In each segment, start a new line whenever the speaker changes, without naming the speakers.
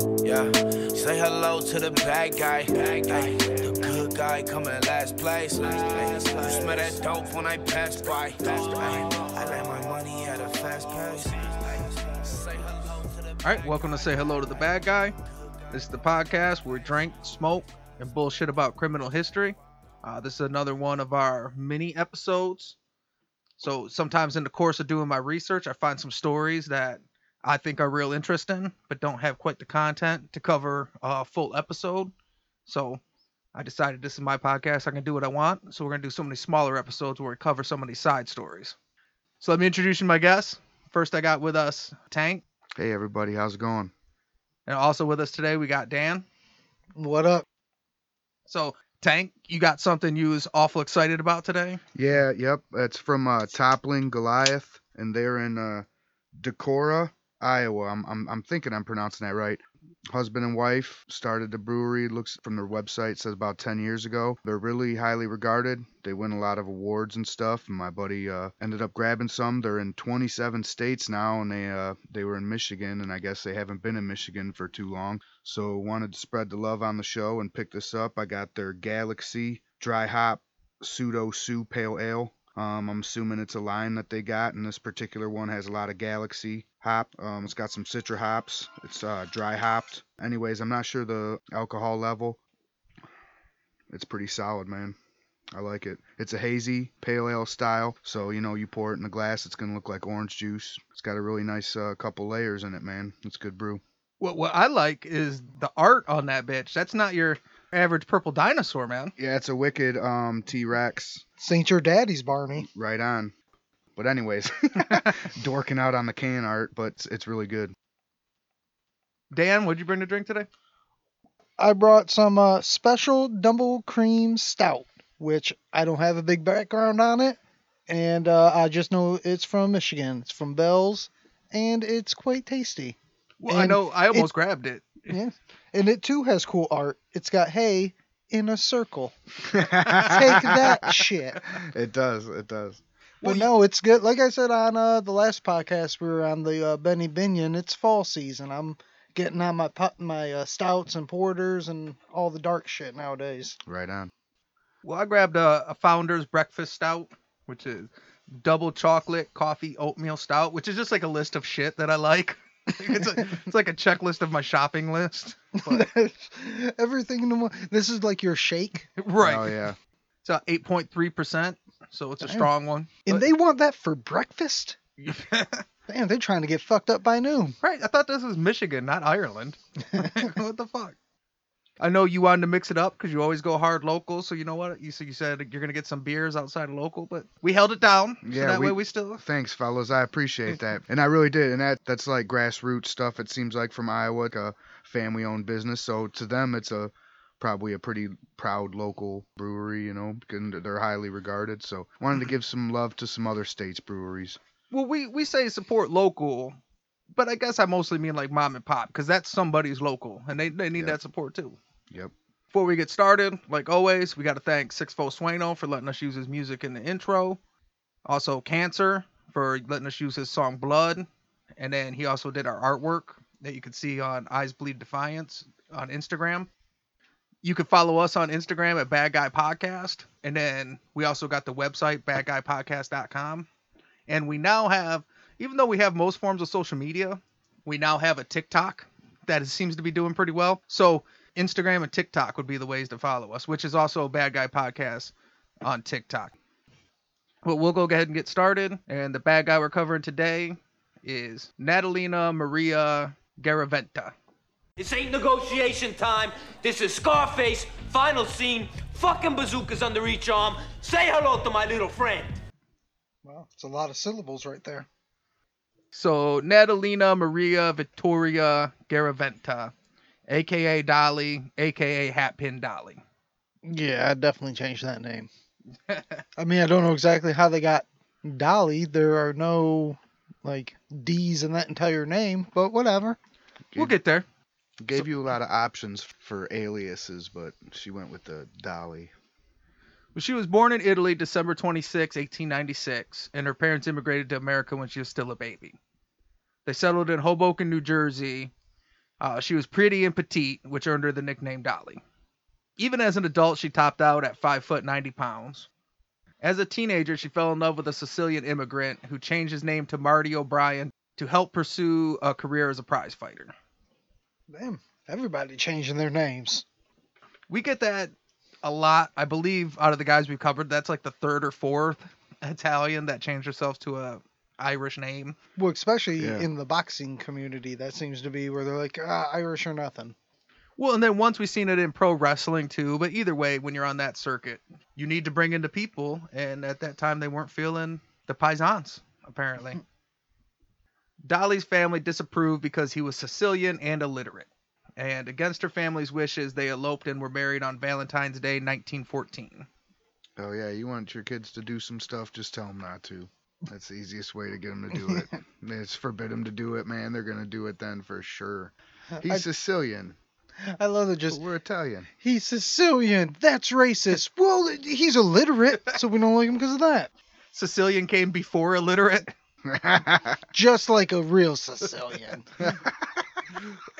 Yeah, say hello to the bad guy. Bad guy. The good guy coming in last place. Ay, you smell that dope when I pass by. I let my money at a fast pace.
All right, welcome to Say Hello to the Bad Guy. This is the podcast where we drink, smoke, and bullshit about criminal history. Uh, this is another one of our mini episodes. So sometimes in the course of doing my research, I find some stories that I think are real interesting, but don't have quite the content to cover a full episode. So I decided this is my podcast. I can do what I want. So we're gonna do so many smaller episodes where we cover so many side stories. So let me introduce you to my guests. First, I got with us Tank.
Hey everybody, how's it going?
And also with us today, we got Dan.
What up?
So, Tank, you got something you was awful excited about today?
Yeah, yep. It's from uh, Toppling Goliath, and they're in uh, Decorah, Iowa. I'm, I'm I'm thinking I'm pronouncing that right. Husband and wife started the brewery. Looks from their website says about 10 years ago. They're really highly regarded. They win a lot of awards and stuff. And my buddy uh, ended up grabbing some. They're in 27 states now, and they uh, they were in Michigan, and I guess they haven't been in Michigan for too long. So wanted to spread the love on the show and pick this up. I got their Galaxy Dry Hop Pseudo Sue Pale Ale. Um, I'm assuming it's a line that they got, and this particular one has a lot of Galaxy hop. Um, it's got some Citra hops. It's uh, dry hopped. Anyways, I'm not sure the alcohol level. It's pretty solid, man. I like it. It's a hazy pale ale style, so you know you pour it in a glass, it's gonna look like orange juice. It's got a really nice uh, couple layers in it, man. It's good brew.
What what I like is the art on that bitch. That's not your average purple dinosaur, man.
Yeah, it's a wicked um, T-Rex.
Saint your daddy's Barney.
Right on. But anyways, dorking out on the can art, but it's, it's really good.
Dan, what'd you bring to drink today?
I brought some uh, special double cream stout, which I don't have a big background on it, and uh, I just know it's from Michigan. It's from Bell's, and it's quite tasty.
Well, I know I almost
it-
grabbed it.
Yeah, and it too has cool art. It's got hay in a circle. Take that shit.
It does. It does.
But
Well,
no, it's good. Like I said on uh, the last podcast, we were on the uh, Benny Binion. It's fall season. I'm getting on my pot, my uh, stouts and porters and all the dark shit nowadays.
Right on.
Well, I grabbed a, a Founder's Breakfast Stout, which is double chocolate coffee oatmeal stout, which is just like a list of shit that I like. it's, a, it's like a checklist of my shopping list. But,
Everything in the mo- This is like your shake,
right.
Oh yeah.
It's a 8.3%, so it's a
Damn.
strong one.
and
But-
they want that for breakfast. Damn, they're trying to get fucked up by noon.
right, I thought this was Michigan, not Ireland. what the fuck? I know you wanted to mix it up because you always go hard local. So you know what? You so you said you're gonna get some beers outside of local, but we held it down. so
Yeah,
that
we-
way we still.
Thanks, fellas. I appreciate that. And I really did. And that that's like grassroots stuff. It seems like from Iowa, like a family-owned business. So to them, it's a probably a pretty proud local brewery. You know, and they're highly regarded. So wanted to give some love to some other states' breweries.
Well, we we say support local, but I guess I mostly mean like mom and pop because that's somebody's local and they they need
Yeah.
that support too.
Yep.
Before we get started, like always, we got to thank Sixfo Sueno for letting us use his music in the intro. Also, Cancer for letting us use his song Blood. And then he also did our artwork that you can see on Eyes Bleed Defiance on Instagram. You can follow us on Instagram at Bad Guy Podcast. And then we also got the website, badguypodcast.com. And we now have, even though we have most forms of social media, we now have a TikTok that seems to be doing pretty well. So Instagram and TikTok would be the ways to follow us, which is also Bad Guy Podcast on TikTok. But we'll go ahead and get started. And the bad guy we're covering today is Natalina Maria Garaventa.
This ain't negotiation time. This is Scarface, final scene, fucking bazookas under each arm. Say hello to my little friend.
Well, it's a lot of syllables right there.
So Natalina Maria Victoria Garaventa, aka Dolly, aka Hatpin Dolly.
Yeah, I'd definitely changed that name. I mean, I don't know exactly how they got Dolly. There are no like D's in that entire name, but whatever.
We'll get there.
Gave you a lot of options for aliases, but she went with the Dolly.
Well, she was born in Italy December 26, 1896, and her parents immigrated to America when she was still a baby. They settled in Hoboken, New Jersey Uh, she was pretty and petite, which earned her the nickname Dolly. Even as an adult, she topped out at 5 foot 90 pounds. As a teenager, she fell in love with a Sicilian immigrant who changed his name to Marty O'Brien to help pursue a career as a prize fighter.
Damn, everybody changing their names.
We get that a lot, I believe, out of the guys we've covered. That's like the third or fourth Italian that changed themselves to a Irish name.
Well, especially
Yeah.
in the boxing community, that seems to be where they're like, ah, Irish or nothing.
Well, and then once we've seen it in pro wrestling too, but either way, when you're on that circuit, you need to bring in the people, and at that time they weren't feeling the paisans, apparently. Dolly's family disapproved because he was Sicilian and illiterate. And against her family's wishes, they eloped and were married on Valentine's Day, 1914.
Oh yeah, you want your kids to do some stuff, just tell them not to. That's the easiest way to get them to do it. it's forbid them to do it, man. They're gonna do it then for sure. He's
I,
Sicilian.
I love it.
but
Just
we're Italian.
he's Sicilian. That's racist. well, he's illiterate, so we don't like him because of that.
Sicilian came before illiterate.
Just like a real Sicilian.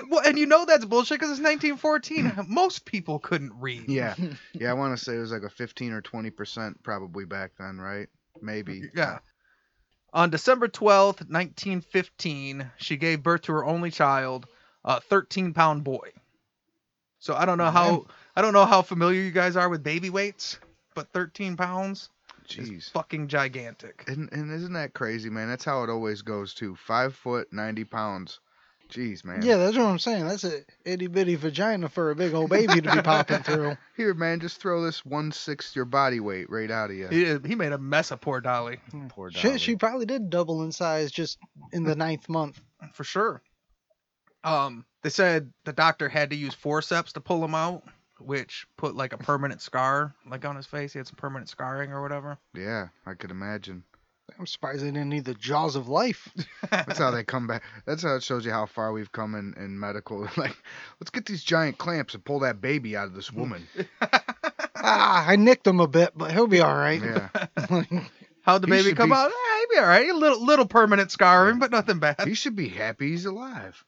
Well, and you know that's bullshit because it's 1914. Most people couldn't read.
yeah, yeah. I want to say it was like a 15 or 20 percent probably back then, right? Maybe.
Yeah. On December 12th, 1915, she gave birth to her only child, a 13 pound boy. So I don't know oh, how I don't know how familiar you guys are with baby weights, but 13 pounds
Jeez.
fucking gigantic.
And, and isn't that crazy, man? That's how it always goes too. Five foot, 90 pounds. Jeez, man.
yeah, that's what I'm saying. That's a itty bitty vagina for a big old baby to be popping through.
Here, man, just throw this one sixth your body weight right out of you.
He, he made a mess of poor Dolly,
Poor Dolly.
Shit, she probably did double in size just in the ninth month.
for sure. Um, they said the doctor had to use forceps to pull him out, which put like a permanent scar like on his face. He had some permanent scarring or whatever.
Yeah, I could imagine.
I'm surprised they didn't need the jaws of life.
That's how they come back. That's how it shows you how far we've come in, in medical. Like, let's get these giant clamps and pull that baby out of this woman.
ah, I nicked him a bit, but he'll be all right.
Yeah.
How'd the
He
baby
should
come
be-
out? Eh, he'd be all right. A little little permanent scarring, but nothing bad.
He should be happy he's alive.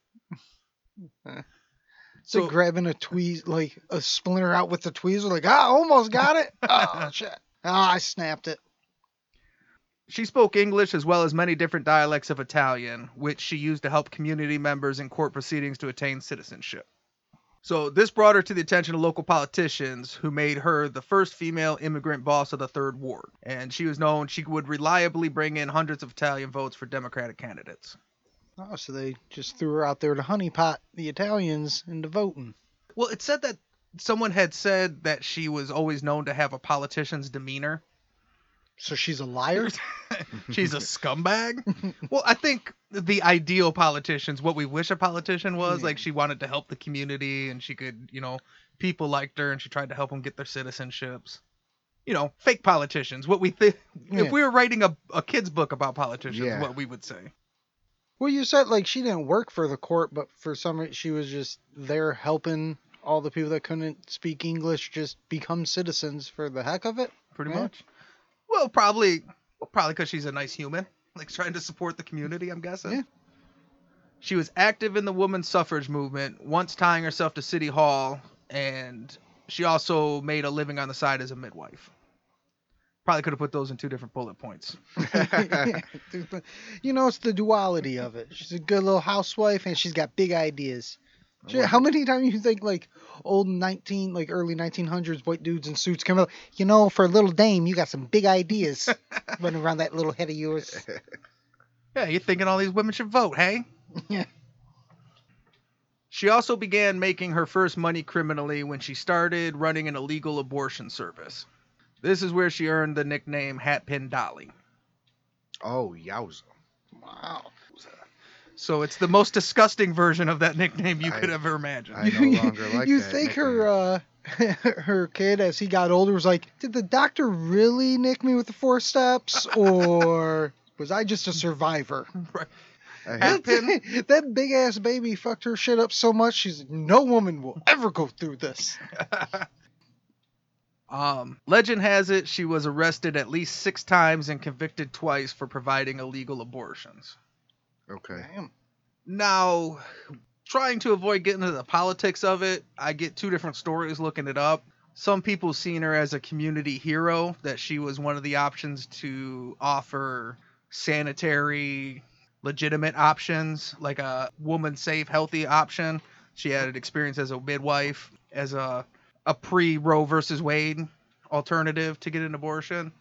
So grabbing a tweez, like a splinter out with the tweezer, like, ah, almost got it. Oh, shit. Ah, I snapped it.
She spoke English as well as many different dialects of Italian, which she used to help community members in court proceedings to attain citizenship. So this brought her to the attention of local politicians who made her the first female immigrant boss of the third ward. And she was known she would reliably bring in hundreds of Italian votes for Democratic candidates.
Oh, so they just threw her out there to honeypot the Italians into voting.
Well, it said that someone had said that she was always known to have a politician's demeanor.
So she's a liar?
She's a scumbag. well, I think the ideal politicians, what we wish a politician was,
Yeah.
like she wanted to help the community and she could, you know, people liked her and she tried to help them get their citizenships. You know, fake politicians. What we think,
Yeah.
if we were writing a, a kid's book about politicians,
Yeah.
what we would say.
Well, you said like she didn't work for the court, but for some reason she was just there helping all the people that couldn't speak English just become citizens for the heck of it.
Pretty
Yeah.
much. Well, probably, well, probably because she's a nice human, like trying to support the community. I'm guessing.
Yeah.
She was active in the women's suffrage movement, once tying herself to City Hall, and she also made a living on the side as a midwife. Probably could have put those in two different bullet points.
you know, it's the duality of it. She's a good little housewife and she's got big ideas. Shit, how many times you think like old 19, like early 1900s white dudes in suits come out? You know, for a little dame, you got some big ideas running around that little head of yours.
Yeah, you're thinking all these women should vote, hey?
Yeah.
She also began making her first money criminally when she started running an illegal abortion service. This is where she earned the nickname Hatpin Dolly.
Oh, yowza.
Wow.
So it's the most disgusting version of that nickname you
I-
could ever imagine.
I no longer like
you
that
think her uh her kid as he got older was like, did the doctor really nick me with the forceps or was I just a survivor?
I hate,
that big ass baby fucked her shit up so much she's like, no woman will ever go through this.
Um, legend has it she was arrested at least six times and convicted twice for providing illegal abortions.
okay.
Damn.
Now, trying to avoid getting into the politics of it, I get two different stories looking it up. Some people seen her as a community hero, that she was one of the options to offer sanitary, legitimate options, like a woman safe, healthy option. She had an experience as a midwife, as a a pre Roe versus Wade alternative to get an abortion.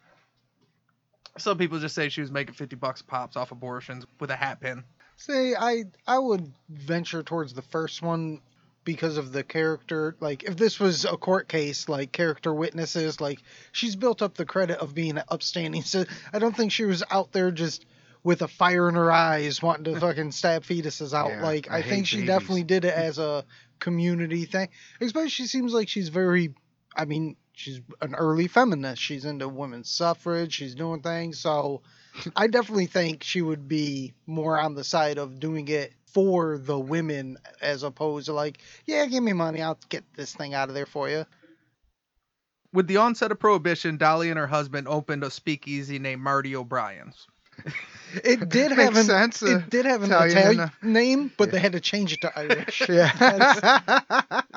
Some people just say she was making 50 bucks pops off abortions with a hat pin.
Say, I I would venture towards the first one because of the character. Like, if this was a court case, like character witnesses, like she's built up the credit of being upstanding. So I don't think she was out there just with a fire in her eyes wanting to fucking stab fetuses out.
Yeah,
like,
I
I, think she
babies.
definitely did it as a community thing. Especially, she seems like she's very. I mean, she's an early feminist. She's into women's suffrage. She's doing things. So I definitely think she would be more on the side of doing it for the women as opposed to like, yeah, give me money, I'll get this thing out of there for you.
With the onset of Prohibition, Dolly and her husband opened a speakeasy named Marty O'Brien's.
It did have an
sense, uh,
it did have an
Italian
Italian,
and
name, but
yeah.
they had to change it to Irish.
Yeah.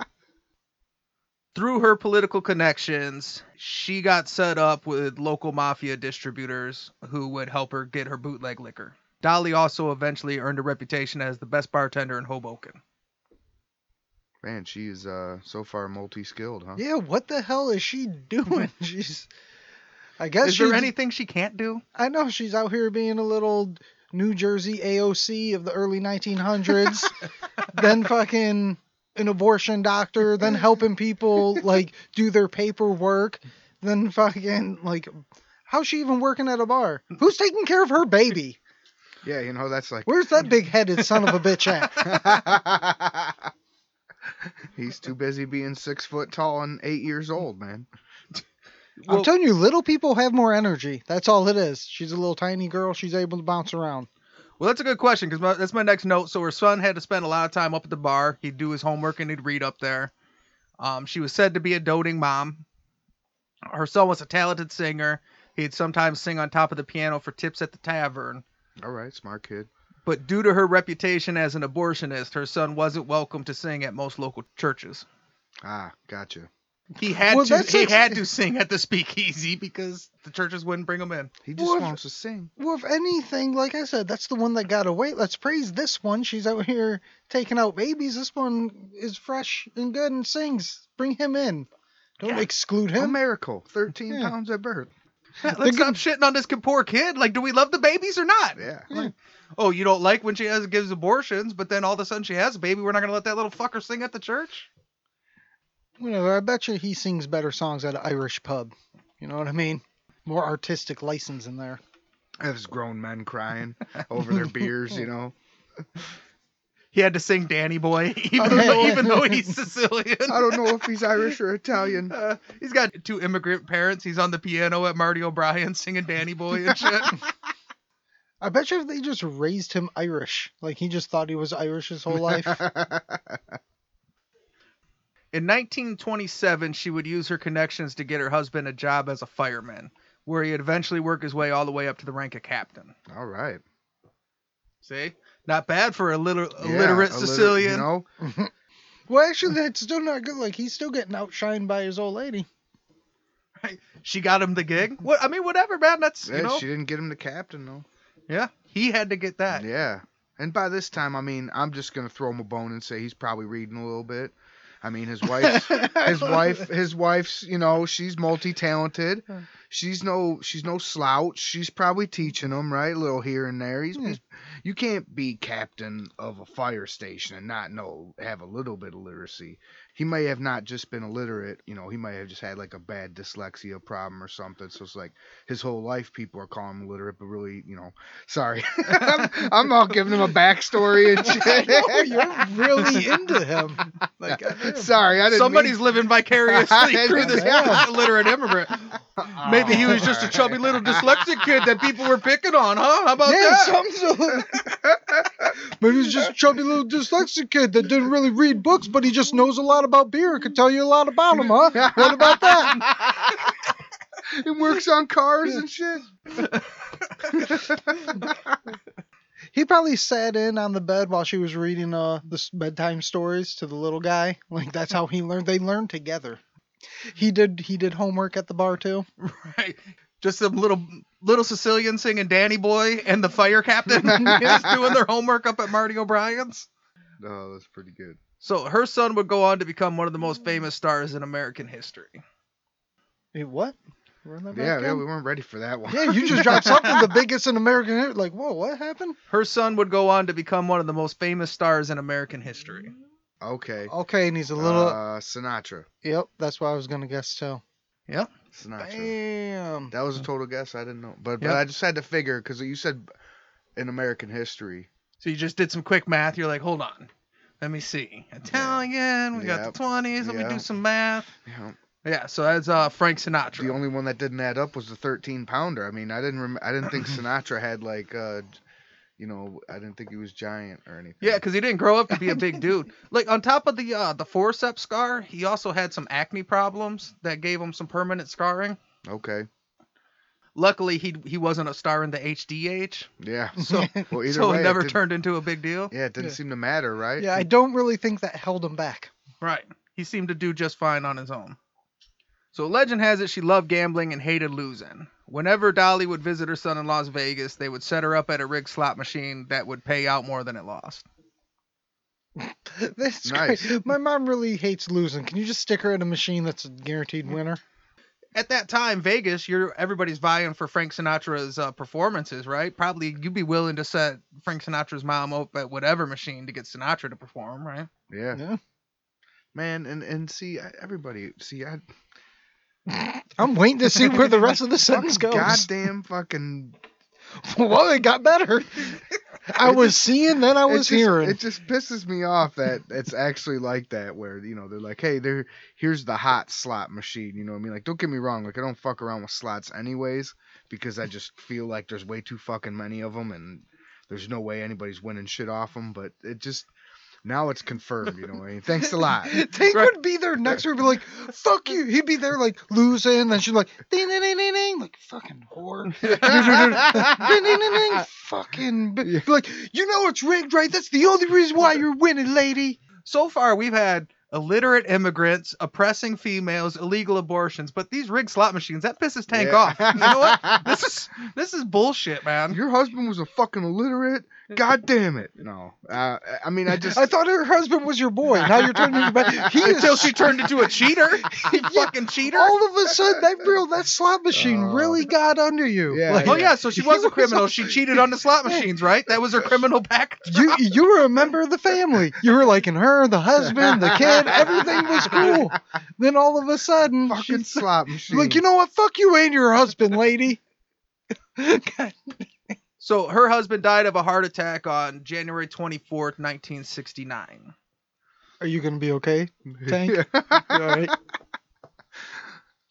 Through her political connections, she got set up with local mafia distributors who would help her get her bootleg liquor. Dolly also eventually earned a reputation as the best bartender in Hoboken.
Man, she's uh so far multi-skilled, huh?
yeah, what the hell is she doing? She's I guess
Is there anything she can't do?
I know she's out here being a little New Jersey AOC of the early 1900s, then fucking an abortion doctor, then helping people like do their paperwork, then fucking like how's she even working at a bar? Who's taking care of her baby?
Yeah, you know that's like
Where's that big-headed son of a bitch at?
He's too busy being six foot tall and eight years old, man.
I'm telling you, little people have more energy. That's all it is. She's a little tiny girl. She's able to bounce around.
Well, that's a good question because that's my next note. So her son had to spend a lot of time up at the bar. He'd do his homework and he'd read up there. Um, she was said to be a doting mom. Her son was a talented singer. He'd sometimes sing on top of the piano for tips at the tavern.
All right, smart kid.
But due to her reputation as an abortionist, her son wasn't welcome to sing at most local churches.
Ah, gotcha.
He had
Well,
to he
like-
had to sing at the speakeasy because the churches wouldn't bring him in.
He just
Well, if-
wants to sing.
Well, if anything, like I said, that's the one that got away. Let's praise this one. She's out here taking out babies. This one is fresh and good and sings. Bring him in. Don't
Yeah.
exclude
A
him.
miracle. Thirteen
Yeah.
pounds at birth.
Let's stop shitting on this poor kid. Like, do we love the babies or not?
Yeah.
Like, oh, you don't like when she has gives abortions, but then all of a sudden she has a baby. We're not gonna let that little fucker sing at the church.
Whatever. I bet you he sings better songs at an Irish pub. You know what I mean? More artistic license in there.
There's grown men crying over their beers, you know.
He had to sing Danny Boy, even
Oh,
though even though he's Sicilian.
I don't know if he's Irish or Italian.
Uh, he's got two immigrant parents. He's on the piano at Marty O'Brien singing Danny Boy and shit.
I bet you if they just raised him Irish, like he just thought he was Irish his whole life.
In 1927, she would use her connections to get her husband a job as a fireman, where he'd eventually work his way all the way up to the rank of captain.
All right.
See? Not bad for a little
Yeah,
illiterate
a little-
Sicilian.
you know,
well, actually, that's still not good. Like he's still getting outshined by his old lady.
She got him the gig. What I mean, whatever, man. That's you know,
she didn't get him the captain though.
yeah. He had to get that.
Yeah. And by this time, I mean, I'm just gonna throw him a bone and say he's probably reading a little bit. I mean, his wife's his wife his wife's you know she's multi-talented she's no she's no slouch she's probably teaching him right a little here and there he's,
Yeah.
he's you can't be captain of a fire station and not know have a little bit of literacy he may have not just been illiterate you know he might have just had like a bad dyslexia problem or something so it's like his whole life people are calling him illiterate but really you know sorry I'm, I'm all giving him a backstory and shit
Oh, you're really into him. Like, goddamn.
sorry i didn't
Somebody's
mean-
living vicariously through this
Yeah.
illiterate immigrant. Maybe he was just a chubby little dyslexic kid that people were picking on, huh? How about
yeah,
that?
something. Maybe he's just a chubby little dyslexic kid that didn't really read books, but he just knows a lot about beer and could tell you a lot about them, huh? What about that?
it works on cars and shit.
He he probably sat in on the bed while she was reading uh the bedtime stories to the little guy. Like that's how he learned. They learned together. He did he did homework at the bar too.
Right. Just some little little Sicilian singing Danny Boy and the fire captain just doing their homework up at Marty O'Brien's.
Oh, that's pretty good.
So her son would go on to become one of the most famous stars in American history.
Wait, what? That
Yeah, yeah, we weren't ready for that one.
Yeah, you just dropped something the biggest in American history. Like, whoa, what happened?
Her son would go on to become one of the most famous stars in American history.
Okay.
Okay, and he's a little.
Uh, Sinatra.
yep, that's what I was gonna guess too. Yep.
Sinatra.
Damn.
That was a total guess. I didn't know, but, but
Yep.
I just had to figure because you said in American history.
So you just did some quick math. You're like, hold on. Let me see. Italian, we got
Yep.
the 20s. Let me do
Yep.
some math.
You know,
Yeah, so that's uh, Frank Sinatra.
the only one that didn't add up was the 13 pounder. I mean, I didn't. Rem- I didn't think Sinatra had like, uh, you know, I didn't think he was giant or anything.
Yeah, because he didn't grow up to be a big dude. Like on top of the uh, the forceps scar, he also had some acne problems that gave him some permanent scarring.
Okay.
Luckily, he he wasn't a star in the HDH,
Yeah.
so
Well, either
so
way,
it never
didn't-
turned into a big deal.
Yeah, it didn't
Yeah.
seem to matter, right?
Yeah, I don't really think that held him back.
Right. He seemed to do just fine on his own. So legend has it she loved gambling and hated losing. Whenever Dolly would visit her son in Las Vegas, they would set her up at a rigged slot machine that would pay out more than it lost.
That's
Nice.
great. My mom really hates losing. Can you just stick her in a machine that's a guaranteed winner?
At that time, Vegas, you're everybody's vying for Frank Sinatra's uh, performances, right? Probably you'd be willing to set Frank Sinatra's mom up at whatever machine to get Sinatra to perform, right?
Yeah.
Yeah.
Man, and and see, everybody, see, I
I'm waiting to see where the rest of the sentence goes.
goddamn fucking.
well, it got better. I was seeing, then I was
just,
hearing.
It just pisses me off that it's actually like that, where you know they're like, hey, there, here's the hot slot machine. You know what I mean? Like, don't get me wrong, like I don't fuck around with slots anyways, because I just feel like there's way too fucking many of them, and there's no way anybody's winning shit off them. But it just now it's confirmed. You know what I mean? Thanks a lot.
Tank
Right.
would be there next to her, be like, "Fuck you." He'd be there like losing, And then she'd be like, "Ding ding ding ding ding," like fucking whore. ding ding ding ding, fucking. b-" Be like, you know it's rigged, right? That's the only reason why you're winning, lady.
So far, we've had illiterate immigrants, oppressing females, illegal abortions, but these rigged slot machines that pisses Tank
Yeah.
off. You know what? This is this is bullshit, man.
Your husband was a fucking illiterate. God damn it. No. Uh, I mean, I just.
I thought her husband was your boy. Now you're turning your back. He is
Until she turned into a cheater, you
Yeah,
fucking cheater.
all of a sudden that real that slot machine
Oh.
really got under you.
Yeah,
Like,
Oh yeah, so she
He
was a
was
criminal.
a-
She cheated on the slot machines, right? That was her criminal package.
You you were a member of the family. You were liking her, the husband, the kid. Everything was cool. Then all of a sudden,
fucking slot machine.
like, you know what? Fuck you and your husband, lady. God,
So her husband died of a heart attack on January 24th, 1969.
Are you gonna be okay, Tank? You all right?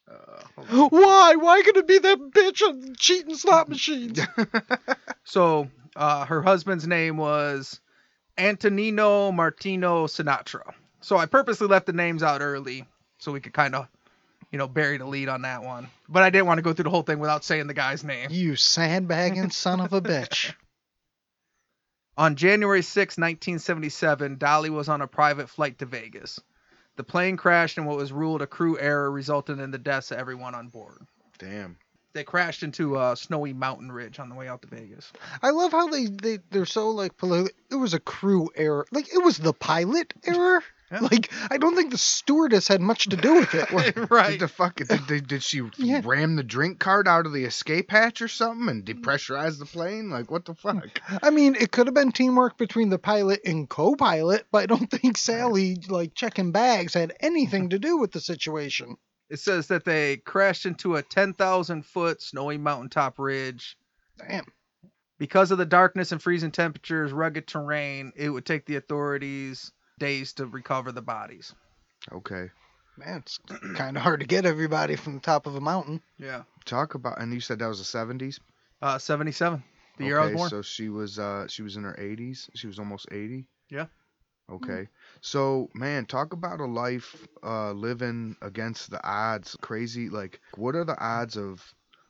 Uh,
Why? Why could it be that bitch on cheating slot machines?
So uh, her husband's name was Antonino Martino Sinatra. So I purposely left the names out early so we could kind of, you know, bury the lead on that one. But I didn't want to go through the whole thing without saying the guy's name.
You sandbagging son of a bitch.
On January 6, 1977, Dolly was on a private flight to Vegas. The plane crashed and what was ruled a crew error resulted in the deaths of everyone on board.
Damn.
They crashed into a snowy mountain ridge on the way out to Vegas.
I love how they, they they're so like polite. It was a crew error. Like it was the pilot error.
Yeah.
Like I don't think the stewardess had much to do with it. Like,
right.
Did the fuck did, did, did she
Yeah.
ram the drink cart out of the escape hatch or something and depressurize the plane? Like what the fuck?
I mean, it could have been teamwork between the pilot and co-pilot, but I don't think Sally like checking bags had anything to do with the situation.
It says that they crashed into a 10,000 foot snowy mountaintop ridge.
Damn.
Because of the darkness and freezing temperatures, rugged terrain, it would take the authorities days to recover the bodies.
Okay.
Man, it's kind of hard to get everybody from the top of a mountain.
Yeah.
Talk about and you said that was the seventies?
Uh, 77, the year I was
okay,
born.
so she was uh she was in her eighties. She was almost eighty.
Yeah.
Okay. So man, talk about a life uh living against the odds. Crazy like what are the odds of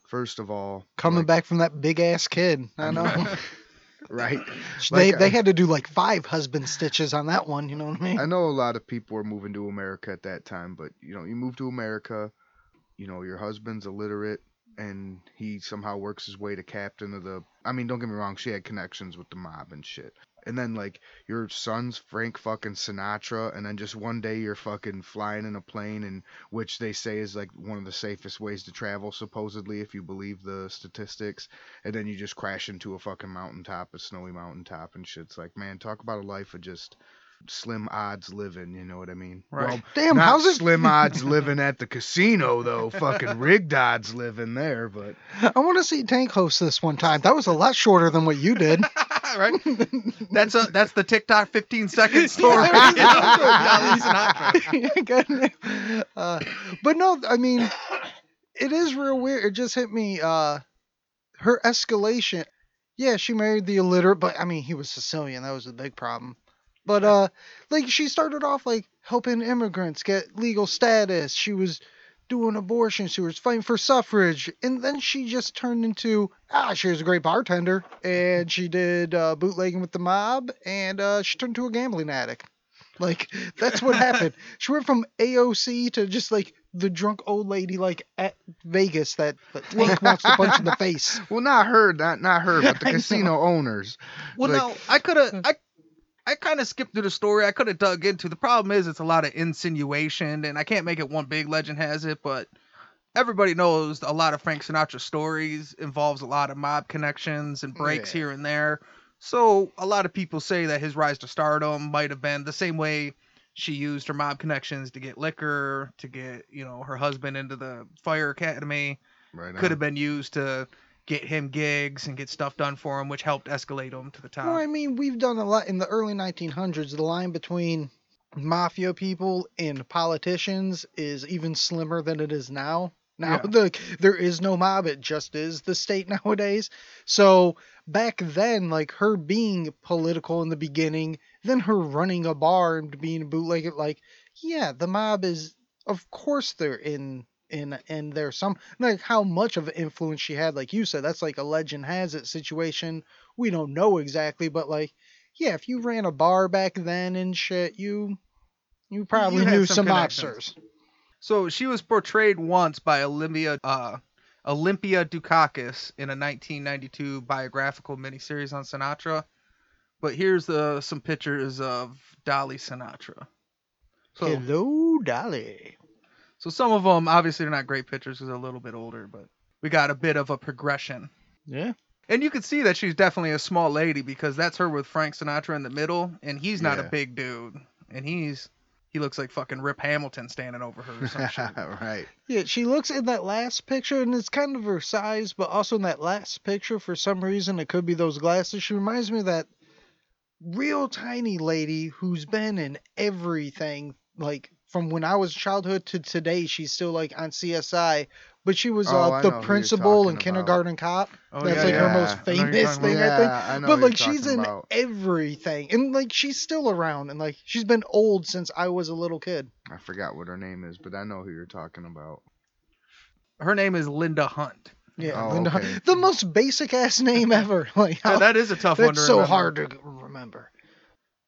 first of all
Coming
like-
back from that big ass kid. I know.
right?
they
Like,
they
I-
had to do like five husband stitches on that one. You know what I mean?
I know a lot of people were moving to America at that time, but you know, you move to America, you know, your husband's illiterate and he somehow works his way to captain of the I mean, don't get me wrong, she had connections with the mob and shit. And then like your son's Frank fucking Sinatra and then just one day you're fucking flying in a plane and which they say is like one of the safest ways to travel supposedly if you believe the statistics and then you just crash into a fucking mountaintop, a snowy mountaintop and shit's like, man, talk about a life of just slim odds living, you know what I mean?
Right.
Well,
Damn,
not
how's it?
slim odds living at the casino though? Fucking rigged odds living there, but
I want to see Tank host this one time. That was a lot shorter than what you did.
right? That's a that's the TikTok 15 second story.
Yeah,
you know, Dolly Sinatra.
Good. uh, but no, I mean, it is real weird. It just hit me. Uh, her escalation. Yeah, she married the illiterate, but I mean, he was Sicilian. That was a big problem. But uh, like she started off like helping immigrants get legal status. She was doing abortions. She was fighting for suffrage, and then she just turned into ah, she was a great bartender, and she did uh, bootlegging with the mob, and uh, she turned into a gambling addict. Like that's what happened. She went from AOC to just like the drunk old lady like at Vegas that, that Tank wants to punch in the face.
well, not her, not not her, but the
I know.
casino owners.
Well,
Like-
no, I could have. I I kind of skipped through the story. I could have dug into. The problem is, it's a lot of insinuation, and I can't make it one big legend has it. But everybody knows a lot of Frank Sinatra stories involves a lot of mob connections and breaks
Yeah.
here and there. So a lot of people say that his rise to stardom might have been the same way she used her mob connections to get liquor, to get you know her husband into the fire academy
Right.
could have been used to get him gigs and get stuff done for him, which helped escalate him to the top.
Well, I mean, we've done a lot in the early 1900s. The line between mafia people and politicians is even slimmer than it is now. Now,
Yeah.
the, there is no mob; it just is the state nowadays. So back then, like her being political in the beginning, then her running a bar and being a bootlegger, like yeah, the mob is of course they're in in and there's some like how much of an influence she had, like you said, that's like a legend has it situation. We don't know exactly, but like yeah, if you ran a bar back then and shit, you you probably
had
knew
some
some, mobsters.
So she was portrayed once by Olympia uh, Olympia Dukakis in a 1992 biographical miniseries on Sinatra. But here's uh, some pictures of Dolly Sinatra. So,
Hello, Dolly.
So some of them obviously they're not great pictures because they're a little bit older, but we got a bit of a progression.
Yeah.
And you can see that she's definitely a small lady because that's her with Frank Sinatra in the middle, and he's not a big dude, and he's he looks like fucking Rip Hamilton standing over her or some shit.
right.
Yeah, she looks in that last picture, and it's kind of her size, but also in that last picture, for some reason, it could be those glasses. She reminds me of that real tiny lady who's been in everything, like from when I was childhood to today. She's still like on CSI, but she was
Oh,
uh, the principal in. Kindergarten Cop.
Oh,
That's
yeah,
like her most
I know who you're
famous thing,
about.
I think.
Yeah, I know
But like she's in
about.
everything, and like she's still around, and like she's been old since I was a little kid.
I forgot what her name is, but I know who you're talking about.
Her name is Linda Hunt.
Yeah,
Oh,
Linda Hunt- the most basic ass name ever. Like
Yeah,
how,
that is a tough one
that's so
remember.
hard to remember.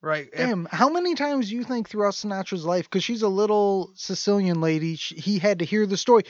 Right.
Damn, how many times do you think throughout Sinatra's life, because she's a little Sicilian lady, sh he had to hear the story.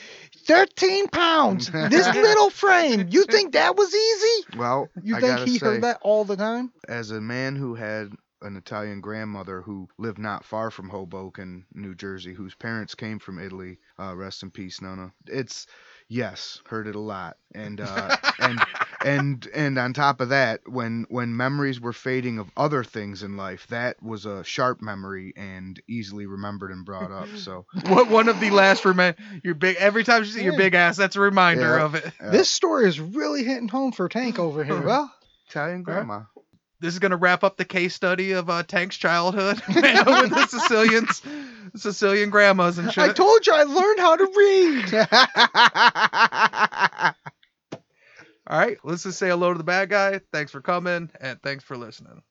Thirteen pounds, this little frame. You think that was easy?
Well,
You
I
think he
say,
heard that all the time?
as a man who had an Italian grandmother who lived not far from Hoboken, New Jersey, whose parents came from Italy. Uh, rest in peace, Nona. It's yes, heard it a lot, and uh, and and and on top of that, when when memories were fading of other things in life, that was a sharp memory and easily remembered and brought up. So
What one of the last remind your big every time you see your big ass, that's a reminder
Yeah.
of it.
uh,
This story is really hitting home for Tank over here. Well,
Italian grandma.
This is gonna wrap up the case study of uh, Tank's childhood with the Sicilians, Sicilian grandmas and shit.
I told you I learned how to read.
All right, let's just say hello to the bad guy. Thanks for coming, and thanks for listening.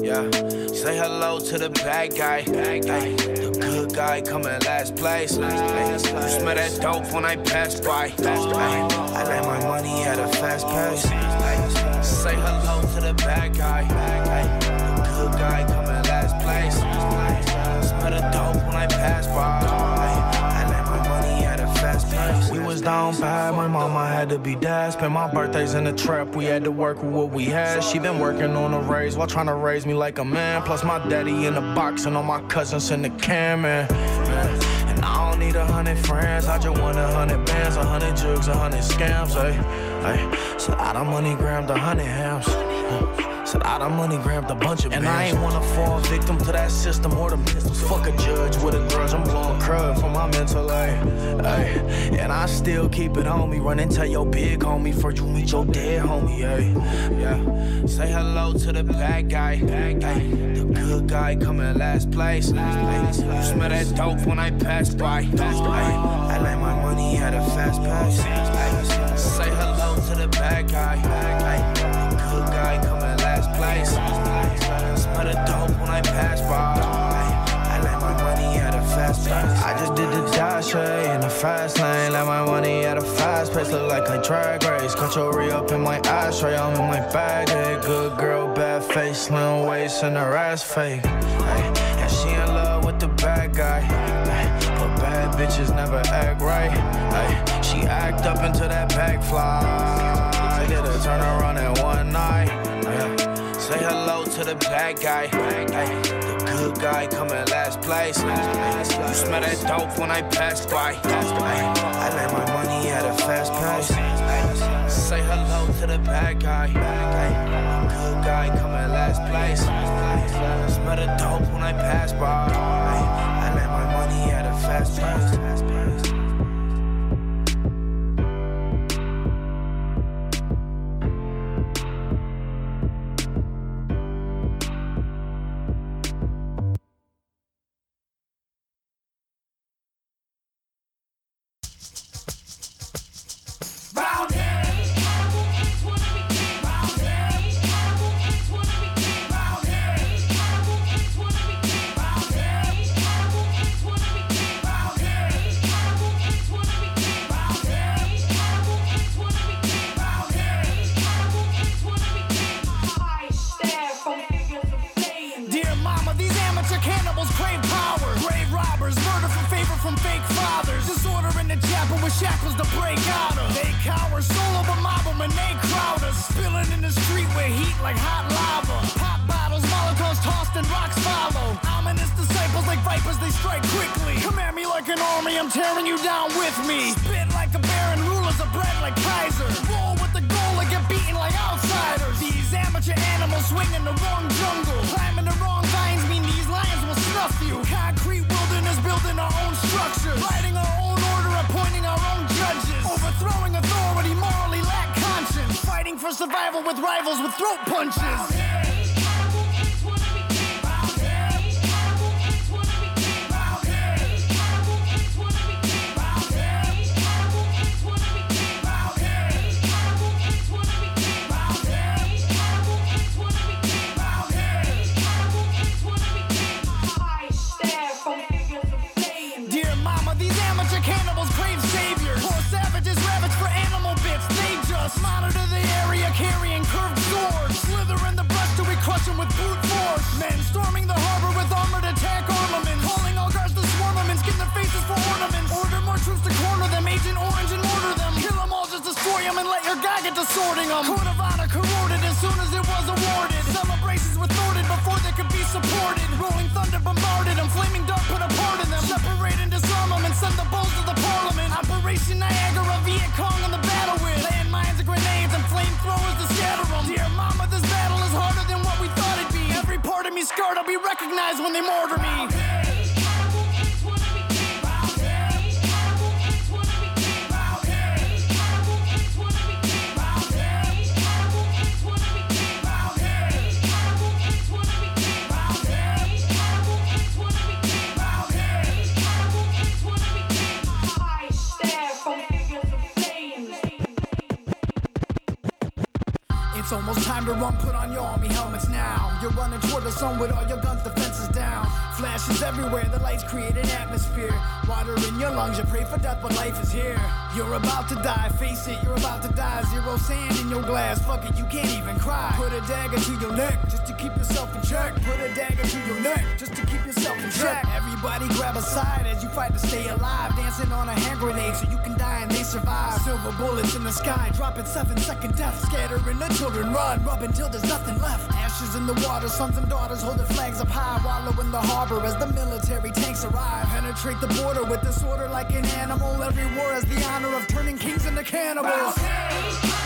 Yeah, say hello to the bad guy. Ay, the good guy coming last place. Ay, smell that dope when I pass by. Ay, I let my money at a fast pace. Ay, say hello to the bad guy. Ay, the good guy coming last place. Ay, smell the dope when I pass by.
Was down bad, my mama had to be dad. Spent my birthdays in the trap, we had to work with what we had. She been working on a raise while trying to raise me like a man. Plus my daddy in the box and all my cousins in the cam, man. And I don't need a hundred friends, I just want a hundred bands, a hundred jugs, a hundred scams, hey. hey. So I done money grabbed a hundred hams. Said I done money grabbed a bunch of And I ain't wanna fall victim to that system or the pistols. Fuck a judge with a grudge. I'm blowing crud for my mental, ay, ay. And I still keep it on me. Run and tell your big homie first you meet your dead homie, ay.
Yeah, say hello to the bad guy. Bad guy. The good guy coming last place. Ay, you smell that dope when I pass by. Ay, I like my money at a fast pace. Ay, say hello to the bad guy. Ay, the good guy coming last place. Smell the dope when I pass by. I let my money at a fast pace.
I just did the dash in the fast lane. Let my money at a fast pace. Look like a drag race. Your re up in my ashtray. I'm in my bag. Hey, good girl, bad face, slim waist, and her ass fake. Hey, and she in love with the bad guy. But bad bitches never act right. She act up into that back fly. I did a turn around in one night.
Say hello to the bad guy. Ay, the good guy coming last place. You smell that dope when I pass by. I let my money at a fast pace. Ay, say hello to the bad guy. The good guy coming last place. Smell the dope when I pass by. I let my money at a fast pace.
With me. Spit like a baron, rulers of bread like Kaiser. Roll with the goal and get beaten like outsiders. These amateur animals swing in the wrong jungle. Climbing the wrong vines mean these lions will snuff you. Concrete wilderness building our own structures. Writing our own order, appointing our own judges. Overthrowing authority, morally lack conscience. Fighting for survival with rivals with throat punches. Just monitor the area carrying curved swords. Slither in the brush till we crush with brute force. Men storming the harbor with armored attack armaments. Calling all guards to swarm them and skin their faces for ornaments. Order more troops to corner them. Agent Orange and order them. Kill them all, just destroy them and let your guy get to sorting them. Code of honor corroded as soon as it was awarded. Celebrations were thwarted before they could be supported. Rolling thunder bombarded them. Flaming dart Operation Niagara, Viet Cong on the battle with. Landmines and grenades and flamethrowers to scatter them. Dear mama, this battle is harder than what we thought it'd be. Every part of me scarred, I'll be recognized when they mortar me. To run, put on your army helmets now. You're running toward the sun with all your guns defenses down. Flashes everywhere, the lights create an atmosphere. Water in your lungs, you pray for death, but life is here. You're about to die, face it, you're about to die. Zero sand in your glass, fuck it, you can't even cry. Put a dagger to your neck just to keep yourself in check. Put a dagger to your neck just to keep yourself in check. Everybody grab a side as you fight to stay alive. Dancing on a hand grenade so you can die and they survive. Silver bullets in the sky, dropping seven second death. Scattering the children, run, rub until there's nothing left. Ashes in the water, sons and daughters holding flags up high. Wallow in the harbor as the military tanks arrive. Penetrate the border with disorder like an animal. Every war is the of turning kings into cannibals.